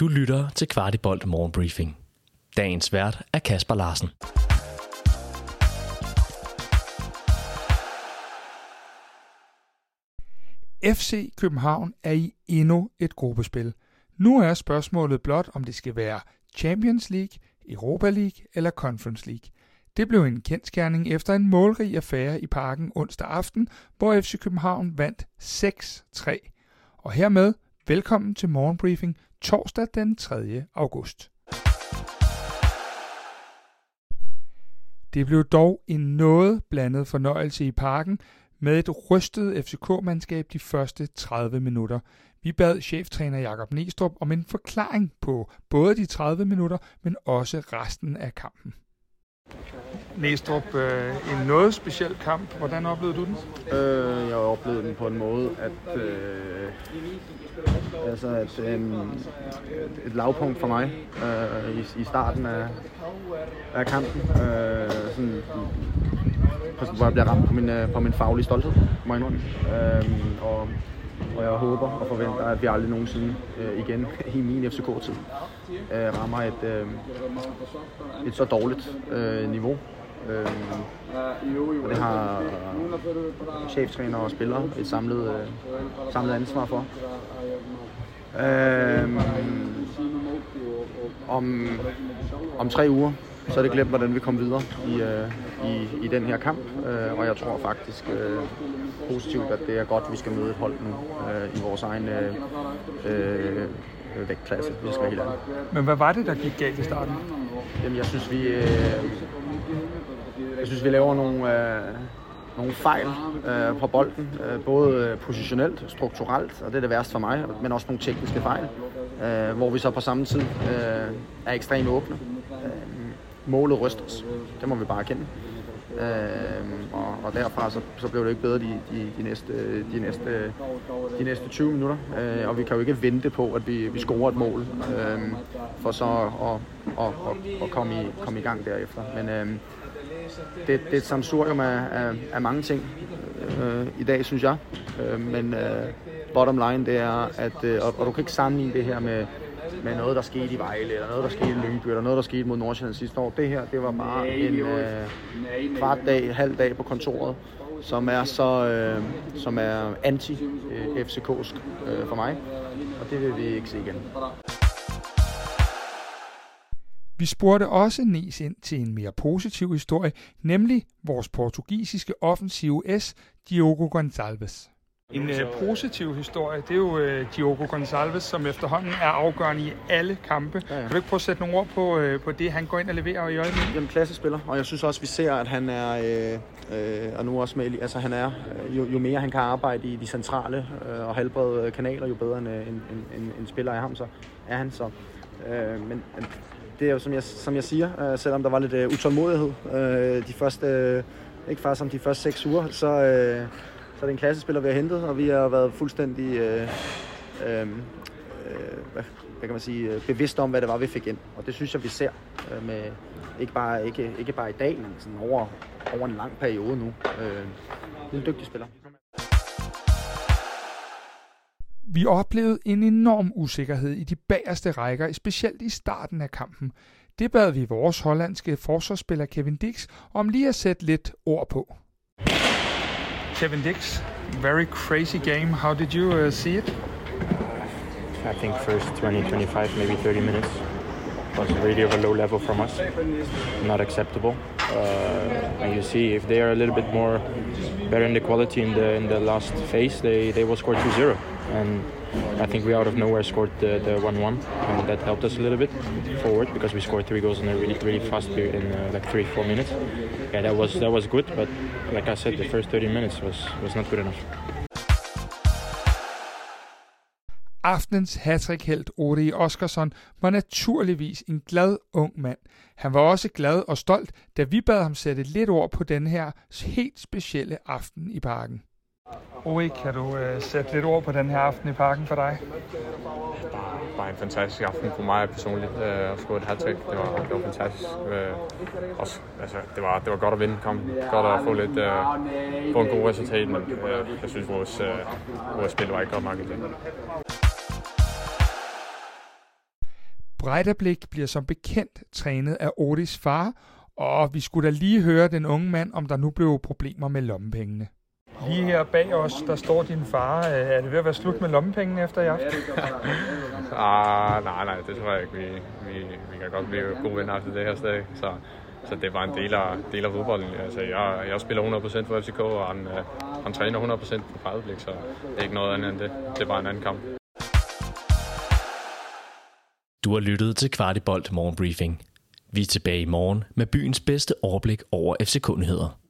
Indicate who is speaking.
Speaker 1: Du lytter til Kvartibolt Morgenbriefing. Dagens vært er Kasper Larsen.
Speaker 2: FC København er i endnu et gruppespil. Nu er spørgsmålet blot, om det skal være Champions League, Europa League eller Conference League. Det blev en kendskærning efter en målrig affære i parken onsdag aften, hvor FC København vandt 6-3. Og hermed velkommen til morgenbriefing torsdag den 3. august. Det blev dog en noget blandet fornøjelse i parken med et rystet FCK-mandskab de første 30 minutter. Vi bad cheftræner Jakob Nestrup om en forklaring på både de 30 minutter, men også resten af kampen. Næstrup, øh, en noget speciel kamp. Hvordan oplevede du den?
Speaker 3: Øh, jeg oplevede den på en måde, at, øh, altså at øh, et lavpunkt for mig øh, i, i starten af, af kampen. Øh, sådan, hvor jeg bliver ramt på min, øh, på min faglige stolthed, må jeg øh, og og jeg håber og forventer, at vi aldrig nogensinde øh, igen i min FCK-tid øh, rammer et, øh, et så dårligt øh, niveau. Øh, og det har cheftræner og spillere et samlet, øh, samlet ansvar for. Øh, om, om tre uger, så er det glemt, hvordan vi kommer videre i, øh, i, i den her kamp. Øh, og jeg tror faktisk øh, positivt, at det er godt, at vi skal møde et hold nu øh, i vores egen øh, øh, vægtklasse, hvis jeg skal helt.
Speaker 2: Men hvad var det, der gik galt i starten?
Speaker 3: Jamen, jeg synes, vi, øh, jeg synes, vi laver nogle, øh, nogle fejl øh, på bolden, øh, både øh, positionelt, strukturelt, og det er det værste for mig, men også nogle tekniske fejl, øh, hvor vi så på samme tid øh, er ekstremt åbne. Øh, målet ryster os. Det må vi bare erkende. Øh, og, og derfra så, så blev det ikke bedre de, de, de, næste, de, næste, de næste 20 minutter. Øh, og vi kan jo ikke vente på, at vi, vi scorer et mål, øh, for så at, at, at, at komme, i, komme i gang derefter. Men øh, det, det er et samsurium af, af, af mange ting øh, i dag, synes jeg. Øh, men øh, bottom line, det er, at øh, og, og du kan ikke sammenligne det her med, med noget, der skete i Vejle, eller noget, der skete i Lyngby, eller noget, der skete mod Nordsjælland sidste år. Det her, det var bare en øh, kvart dag, halv dag på kontoret, som er så, øh, som er anti-FCK'sk øh, for mig. Og det vil vi ikke se igen.
Speaker 2: Vi spurgte også Nes ind til en mere positiv historie, nemlig vores portugisiske offensive S, Diogo Gonçalves. En uh, positiv historie, det er jo uh, Diogo Gonçalves, som efterhånden er afgørende i alle kampe. Ja, ja. Kan du ikke prøve at sætte nogle ord på, uh, på det, han går ind og leverer i øjeblikket?
Speaker 3: Jamen, klassespiller, og jeg synes også, vi ser, at han er, øh, øh, og nu også med, altså han er, jo, jo mere han kan arbejde i de centrale øh, og halvbrede kanaler, jo bedre en, en, en, en spiller af ham, så er han så. Øh, men det er jo, som jeg, som jeg siger, øh, selvom der var lidt øh, utålmodighed øh, de første, øh, ikke faktisk som de første seks uger, så... Øh, så er det en klassespiller, vi har hentet, og vi har været fuldstændig øh, øh, øh hvad, hvad kan man sige, øh, bevidst om, hvad det var, vi fik ind. Og det synes jeg, vi ser øh, med, ikke, bare, ikke, ikke bare i dag, men sådan over, over en lang periode nu. Øh, det er en dygtig spiller.
Speaker 2: Vi oplevede en enorm usikkerhed i de bagerste rækker, specielt i starten af kampen. Det bad vi vores hollandske forsvarsspiller Kevin Dix om lige at sætte lidt ord på. Kevin Dix, very crazy game. How did you uh, see it?
Speaker 4: I think first 20, 25, maybe 30 minutes was really of a low level from us. Not acceptable. Uh, and you see if they are a little bit more better in the quality in the in the last phase, they, they will score 2-0. And I think we out of nowhere scored the, the 1-1, and that helped us a little bit forward because we scored three goals in a really really fast period in uh, like three four minutes. Yeah, that was that was good, but like I said, the first 30 minutes was was not good enough.
Speaker 2: Aftens hattrick-helt Ori Oskarsson var naturligvis en glad ung mand. Han var også glad og stolt, da vi bad ham sætte lidt ord på den her helt specielle aften i parken. Ori, kan du uh, sætte lidt ord på den her aften i parken for dig?
Speaker 5: Bare, bare en fantastisk aften for mig personligt. Uh, at score et hat-trick, det var, det var fantastisk. Uh, også, altså, det, var, det var godt at vinde kampen. Godt at få, lidt, uh, få en god resultat, men uh, jeg synes, vores, uh, vores spil var ikke godt nok i det.
Speaker 2: Breidablik bliver som bekendt trænet af Odis far, og vi skulle da lige høre den unge mand, om der nu blev problemer med lommepengene. Lige her bag os, der står din far. Er det ved at være slut med lommepengene efter i aften?
Speaker 5: ah, nej, nej, det tror jeg ikke. Vi, vi, vi kan godt blive gode venner efter det her sted. Så, så det var en del af, del af fodbolden. Altså, jeg, jeg spiller 100% for FCK, og han, øh, han træner 100% på Breidablik, så det er ikke noget andet end det. Det er bare en anden kamp.
Speaker 1: Du har lyttet til Kvartibolt Morgenbriefing. Vi er tilbage i morgen med byens bedste overblik over FCK-nyheder.